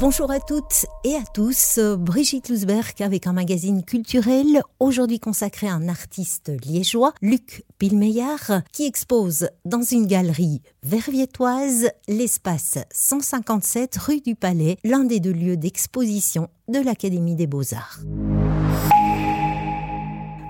Bonjour à toutes et à tous, Brigitte Lousberg avec un magazine culturel, aujourd'hui consacré à un artiste liégeois, Luc Pilmeillard, qui expose dans une galerie verviétoise l'espace 157 rue du Palais, l'un des deux lieux d'exposition de l'Académie des Beaux-Arts.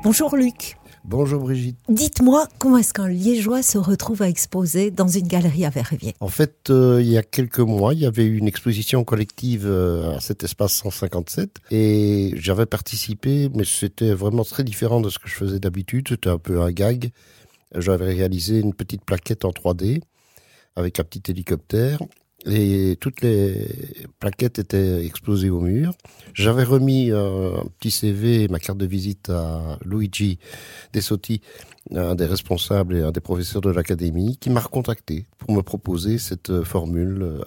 Bonjour Luc. Bonjour Brigitte. Dites-moi, comment est-ce qu'un Liégeois se retrouve à exposer dans une galerie à Verviers? En fait, euh, il y a quelques mois, il y avait eu une exposition collective euh, à cet espace 157 et j'avais participé, mais c'était vraiment très différent de ce que je faisais d'habitude. C'était un peu un gag. J'avais réalisé une petite plaquette en 3D avec un petit hélicoptère et toutes les plaquettes étaient exposées au mur. J'avais remis un petit CV, ma carte de visite à Luigi Desotti, un des responsables et un des professeurs de l'académie, qui m'a recontacté pour me proposer cette formule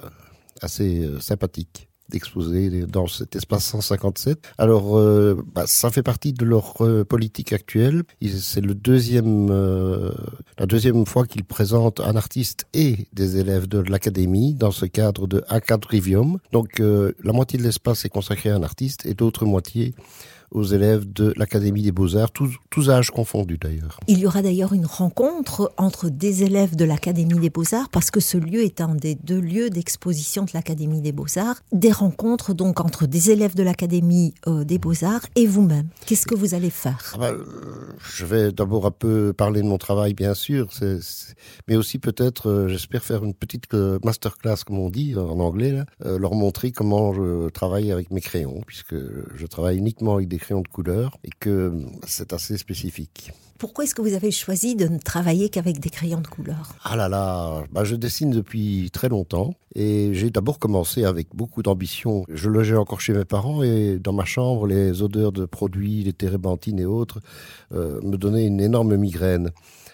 assez sympathique d'exposer dans cet espace 157. Alors, euh, bah, ça fait partie de leur euh, politique actuelle. C'est le deuxième, euh, la deuxième fois qu'ils présentent un artiste et des élèves de l'académie dans ce cadre de Acadrivium. Donc, la moitié de l'espace est consacré à un artiste et l'autre moitié aux élèves de l'Académie des Beaux-Arts, tous, tous, âges confondus d'ailleurs. Il y aura d'ailleurs une rencontre entre des élèves de l'Académie des Beaux-Arts, parce que ce lieu est un des deux lieux d'exposition de l'Académie des Beaux-Arts. Des rencontres donc entre des élèves de l'Académie euh, des Beaux-Arts et vous-même. Qu'est-ce que vous allez faire? Ah euh, Je vais d'abord un peu parler de mon travail, bien sûr, mais aussi peut-être, euh, j'espère faire une petite masterclass, comme on dit en anglais, leur montrer comment je travaille avec mes crayons, puisque je travaille uniquement avec des crayons de couleur et que c'est assez spécifique. Pourquoi est-ce que vous avez choisi de ne travailler qu'avec des crayons de couleur? Ah là là, bah je dessine depuis très longtemps et j'ai d'abord commencé avec beaucoup d'ambition. Je logeais encore chez mes parents et dans ma chambre, les odeurs de produits, les térébenthines et autres euh, me donnaient une énorme migraine.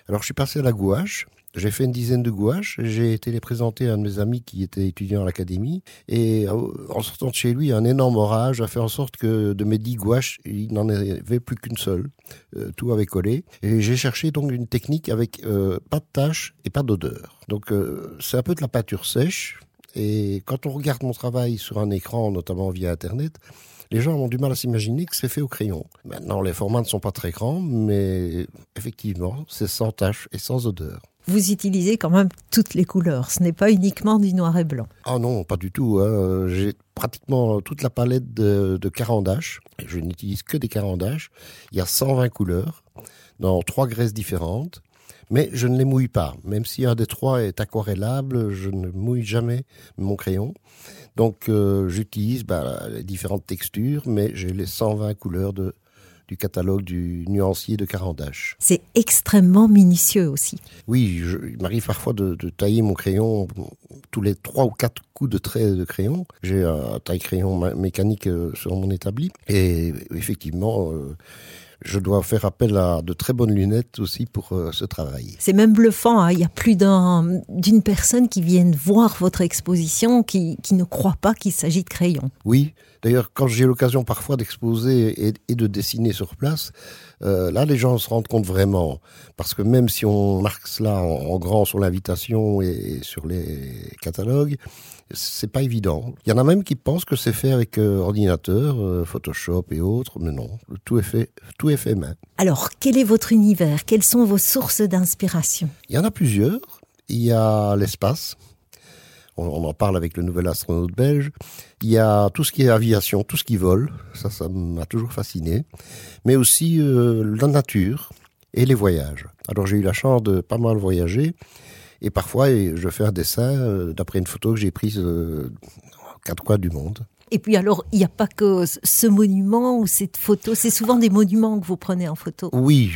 Alors je suis passé à la gouache j'ai fait une dizaine de gouaches. J'ai été les présenter à un de mes amis qui était étudiant à l'académie. Et euh, en sortant de chez lui, un énorme orage a fait en sorte que de mes dix gouaches, il n'en avait plus qu'une seule. Euh, tout avait collé. Et j'ai cherché donc une technique avec euh, pas de taches et pas d'odeur. Donc c'est un peu de la peinture sèche. Et quand on regarde mon travail sur un écran, notamment via Internet, les gens ont du mal à s'imaginer que c'est fait au crayon. Maintenant, les formats ne sont pas très grands, mais effectivement, c'est sans taches et sans odeur vous utilisez quand même toutes les couleurs. Ce n'est pas uniquement du noir et blanc. Ah non, pas du tout. Hein. J'ai pratiquement toute la palette de, de carandache. Je n'utilise que des carandaches. Il y a 120 couleurs dans trois graisses différentes. Mais je ne les mouille pas. Même si un des trois est aquarellable, je ne mouille jamais mon crayon. Donc euh, j'utilise bah, les différentes textures, mais j'ai les 120 couleurs de, du catalogue du nuancier de Carandache. C'est extrêmement minutieux aussi. Oui, il m'arrive parfois de, tailler mon crayon tous les trois ou quatre coups de trait de crayon. J'ai un taille-crayon mécanique euh, sur mon établi et effectivement... Euh, je dois faire appel à de très bonnes lunettes aussi pour euh, ce travail. C'est même bluffant, hein. il y a plus d'une personne qui vient voir votre exposition qui, qui ne croit pas qu'il s'agit de crayons. Oui, D'ailleurs, quand j'ai l'occasion parfois d'exposer et, de dessiner sur place, euh, là, les gens se rendent compte vraiment. Parce que même si on marque cela en, grand sur l'invitation et, sur les catalogues, c'est pas évident. Il y en a même qui pensent que c'est fait avec euh, ordinateur, euh, Photoshop et autres, mais non, tout est fait, tout est fait main. Alors, quel est votre univers? Quelles sont vos sources d'inspiration? Il y en a plusieurs. Il y a l'espace, on, en parle avec le nouvel astronaute belge. Il y a tout ce qui est aviation, tout ce qui vole, ça, ça m'a toujours fasciné, mais aussi euh, la nature et les voyages. Alors j'ai eu la chance de pas mal voyager, et parfois je fais un dessin euh, d'après une photo que j'ai prise euh, quatre coins du monde. Et puis alors, il n'y a pas que ce monument ou cette photo, c'est souvent des monuments que vous prenez en photo. Oui,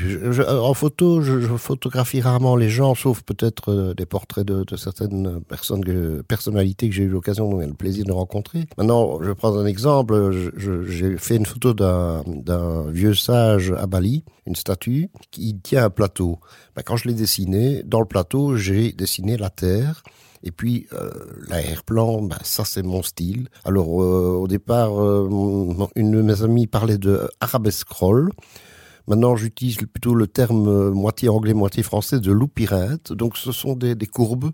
en photo, je, photographie rarement les gens, sauf peut-être euh, des portraits de, certaines personnalités que j'ai eu l'occasion, le plaisir de rencontrer. Maintenant, je prends un exemple, j'ai fait une photo d'un vieux sage à Bali, une statue, qui tient un plateau. Ben, quand je l'ai dessiné, dans le plateau, j'ai dessiné la Terre, et puis euh, l'air-plan, bah, ça c'est mon style. Alors euh, au départ, euh, une de mes amies parlait de arabesque Maintenant, j'utilise plutôt le terme euh, moitié anglais, moitié français de loupirinthe. Donc, ce sont des, courbes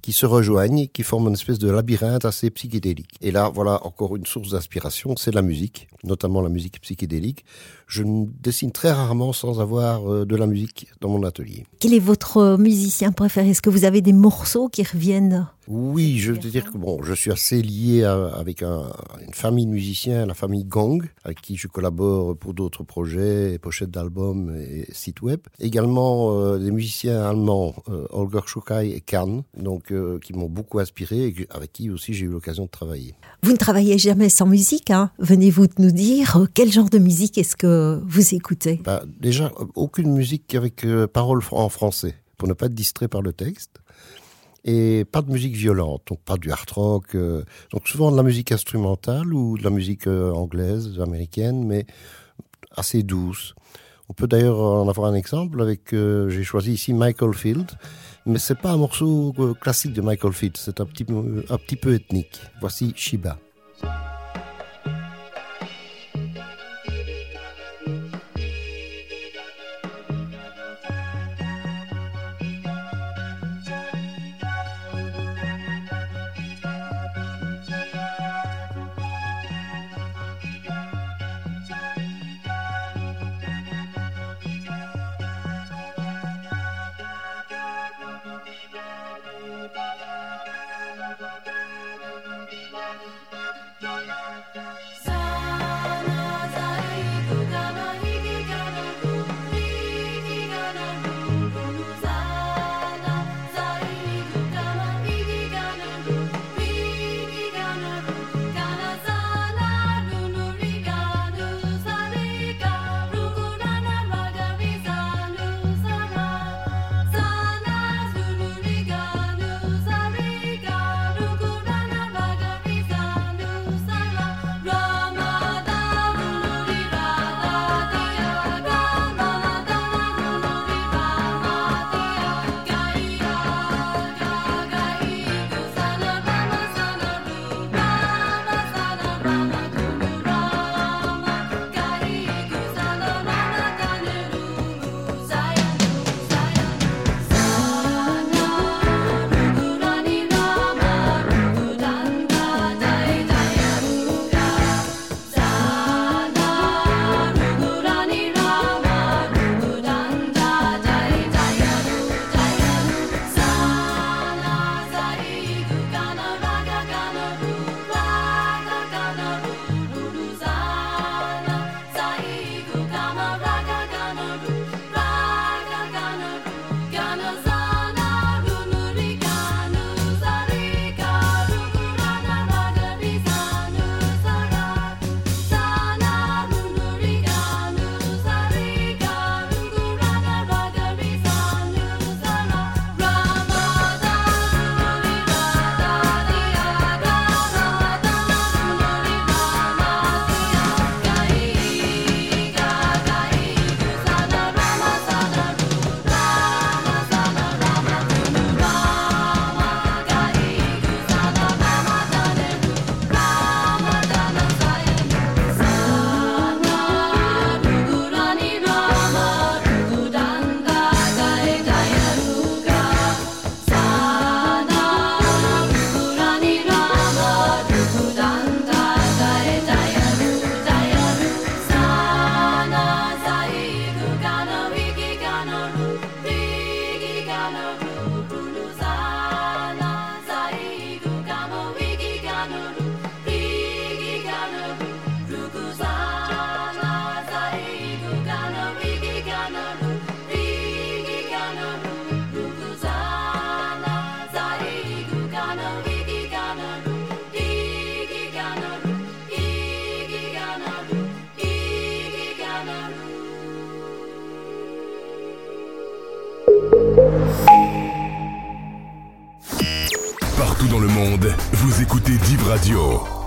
qui se rejoignent, qui forment une espèce de labyrinthe assez psychédélique. Et là, voilà encore une source d'inspiration, c'est la musique, notamment la musique psychédélique. Je dessine très rarement sans avoir euh, de la musique dans mon atelier. Quel est votre musicien préféré? Est-ce que vous avez des morceaux qui reviennent? Oui, je veux dire que bon, je suis assez lié avec un, une famille de musiciens, la famille Gong, avec qui je collabore pour d'autres projets, pochettes d'albums et sites web. Également euh, des musiciens allemands, euh, Holger Schukai et Kahn, donc euh, qui m'ont beaucoup inspiré et avec qui aussi j'ai eu l'occasion de travailler. Vous ne travaillez jamais sans musique, hein Venez-vous de nous dire quel genre de musique est-ce que vous écoutez? Bah, Déjà, aucune musique avec paroles en français pour ne pas être distrait par le texte et pas de musique violente, donc pas du hard rock, euh, donc souvent de la musique instrumentale ou de la musique euh, anglaise, américaine, mais assez douce. On peut d'ailleurs en avoir un exemple avec, euh, j'ai choisi ici Michael Field, mais c'est pas un morceau classique de Michael Field, c'est un petit, un petit peu ethnique. Voici Shiba.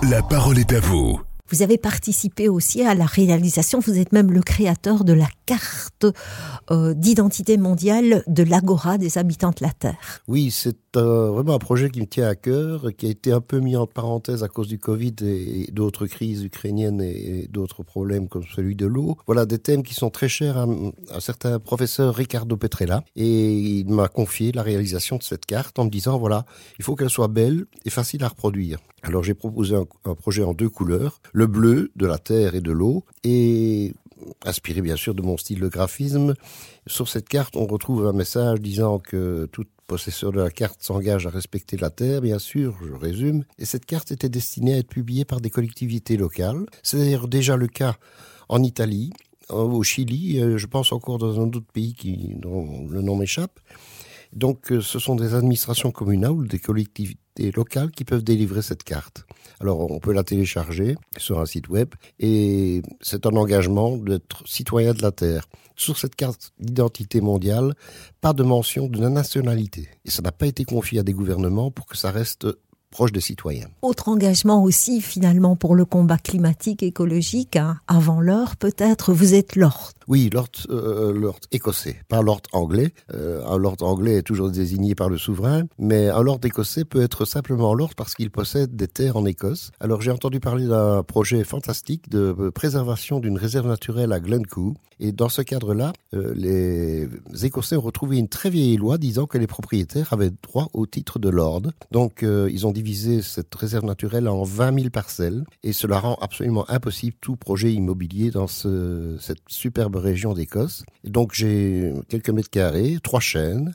La parole est à vous. Vous avez participé aussi à la réalisation, vous êtes même le créateur de la carte euh, d'identité mondiale de l'Agora des habitants de la Terre. Oui, c'est euh, vraiment un projet qui me tient à cœur, qui a été un peu mis en parenthèse à cause du Covid et, d'autres crises ukrainiennes et, d'autres problèmes comme celui de l'eau. Voilà des thèmes qui sont très chers à, un certain professeur Ricardo Petrella et il m'a confié la réalisation de cette carte en me disant voilà, il faut qu'elle soit belle et facile à reproduire. Alors j'ai proposé un, projet en deux couleurs, le bleu de la terre et de l'eau, et inspiré bien sûr de mon style de graphisme. Sur cette carte, on retrouve un message disant que tout possesseur de la carte s'engage à respecter la terre, bien sûr, je résume. Et cette carte était destinée à être publiée par des collectivités locales. C'est d'ailleurs déjà le cas en Italie, au Chili, je pense encore dans un autre pays qui, dont le nom m'échappe. Donc, euh, ce sont des administrations communales ou des collectivités locales qui peuvent délivrer cette carte. Alors, on peut la télécharger sur un site web et c'est un engagement d'être citoyen de la Terre. Sur cette carte d'identité mondiale, pas de mention de la nationalité. Et ça n'a pas été confié à des gouvernements pour que ça reste proche des citoyens. Autre engagement aussi finalement pour le combat climatique, écologique, hein. avant l'heure peut-être, vous êtes Lord. Oui, Lord, euh, Lord écossais, pas Lord anglais. Euh, un Lord anglais est toujours désigné par le souverain, mais un Lord écossais peut être simplement Lord parce qu'il possède des terres en Écosse. Alors j'ai entendu parler d'un projet fantastique de préservation d'une réserve naturelle à Glencoe, et dans ce cadre-là, euh, les Écossais ont retrouvé une très vieille loi disant que les propriétaires avaient droit au titre de Lord. Donc ils ont divisé cette réserve naturelle en 20 000 parcelles, et cela rend absolument impossible tout projet immobilier dans ce, cette superbe région d'Écosse. Donc j'ai quelques mètres carrés, trois chaînes,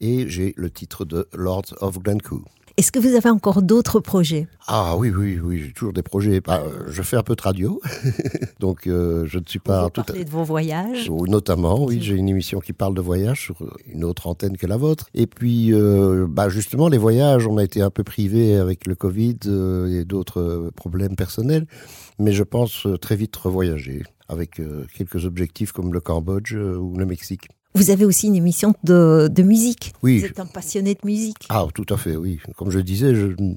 et j'ai le titre de Lord of Glencoe. Est-ce que vous avez encore d'autres projets? Ah oui, oui, oui, j'ai toujours des projets. Bah, je fais un peu de radio, donc euh, je ne suis pas... Vous tout parlez de vos voyages? Notamment, oui, j'ai une émission qui parle de voyages sur une autre antenne que la vôtre. Et puis, euh, bah, justement, les voyages, on a été un peu privés avec le Covid euh, et d'autres problèmes personnels, mais je pense très vite revoyager avec quelques objectifs comme le Cambodge ou le Mexique. Vous avez aussi une émission de, de musique. Oui. Vous êtes un passionné de musique. Ah, tout à fait, oui. Comme je disais, je ne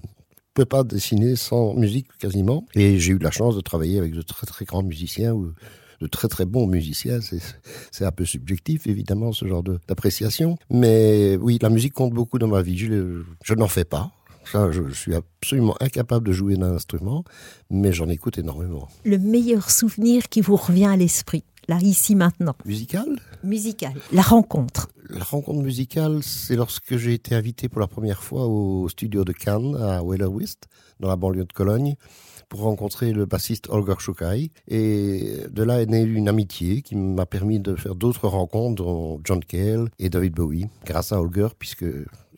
peux pas dessiner sans musique quasiment. Et j'ai eu la chance de travailler avec de très très grands musiciens ou de très très bons musiciens. C'est un peu subjectif, évidemment, ce genre d'appréciation. Mais oui, la musique compte beaucoup dans ma vie. Je, je n'en fais pas. Ça, je, je, suis absolument incapable de jouer d'un instrument, mais j'en écoute énormément. Le meilleur souvenir qui vous revient à l'esprit là, ici, maintenant. Musical Musical. La rencontre. La rencontre musicale, c'est lorsque j'ai été invité pour la première fois au studio de Cannes, à West, dans la banlieue de Cologne, pour rencontrer le bassiste Holger Schukai. Et de là est née une amitié qui m'a permis de faire d'autres rencontres, dont John Cale et David Bowie, grâce à Holger, puisque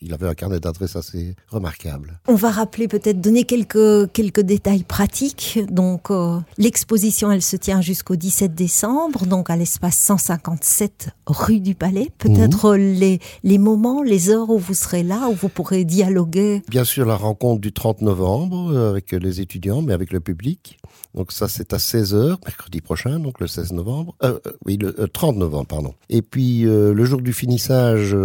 il avait un carnet d'adresses assez remarquable. On va rappeler peut-être donner quelques quelques détails pratiques. Donc euh, l'exposition elle se tient jusqu'au 17 décembre donc à l'espace 157 rue du Palais. Peut-être mhm. les les moments, les heures où vous serez là où vous pourrez dialoguer. Bien sûr la rencontre du 30 novembre euh, avec les étudiants mais avec le public. Donc ça c'est à 16h mercredi prochain donc le 16 novembre euh, euh oui le 30 novembre pardon. Et puis le jour du finissage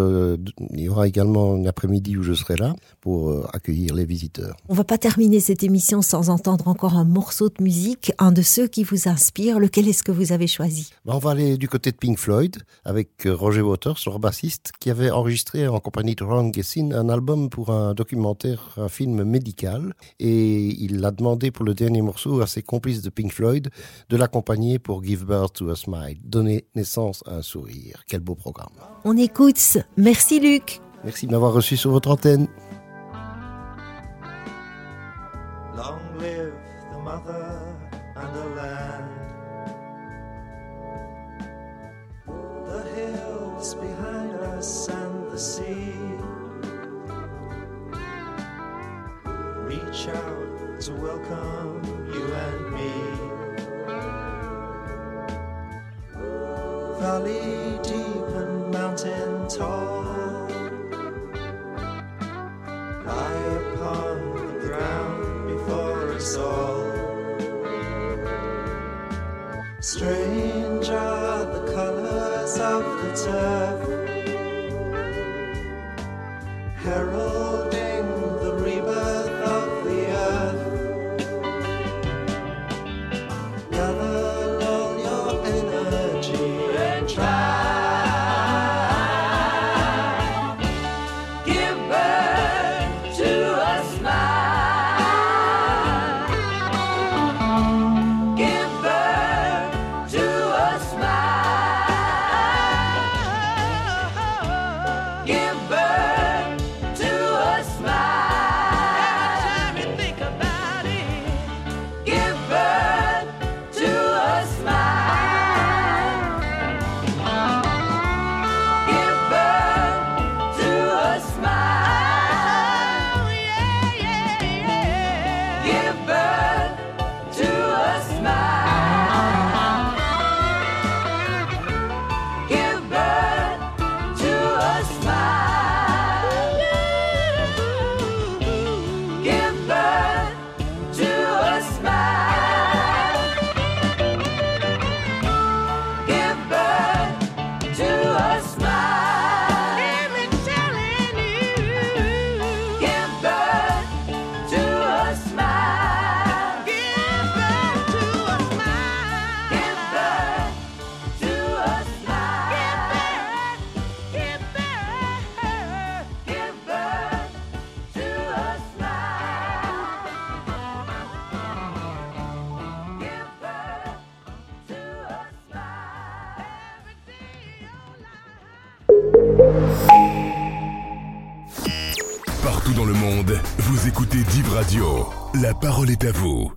il y aura également après-midi où je serai là pour euh, accueillir les visiteurs. On va pas terminer cette émission sans entendre encore un morceau de musique, un de ceux qui vous inspire. Lequel est-ce que vous avez choisi? Ben, On va aller du côté de Pink Floyd avec euh, Roger Waters, leur bassiste, qui avait enregistré en compagnie de Ron Gessin un album pour un documentaire, un film médical. Et il a demandé pour le dernier morceau à ses complices de Pink Floyd de l'accompagner pour Give Birth to a Smile, donner naissance à un sourire. Quel beau programme. On écoute. Merci Luc. Merci de m'avoir reçu sur votre antenne. Long live the mother La parole est à vous.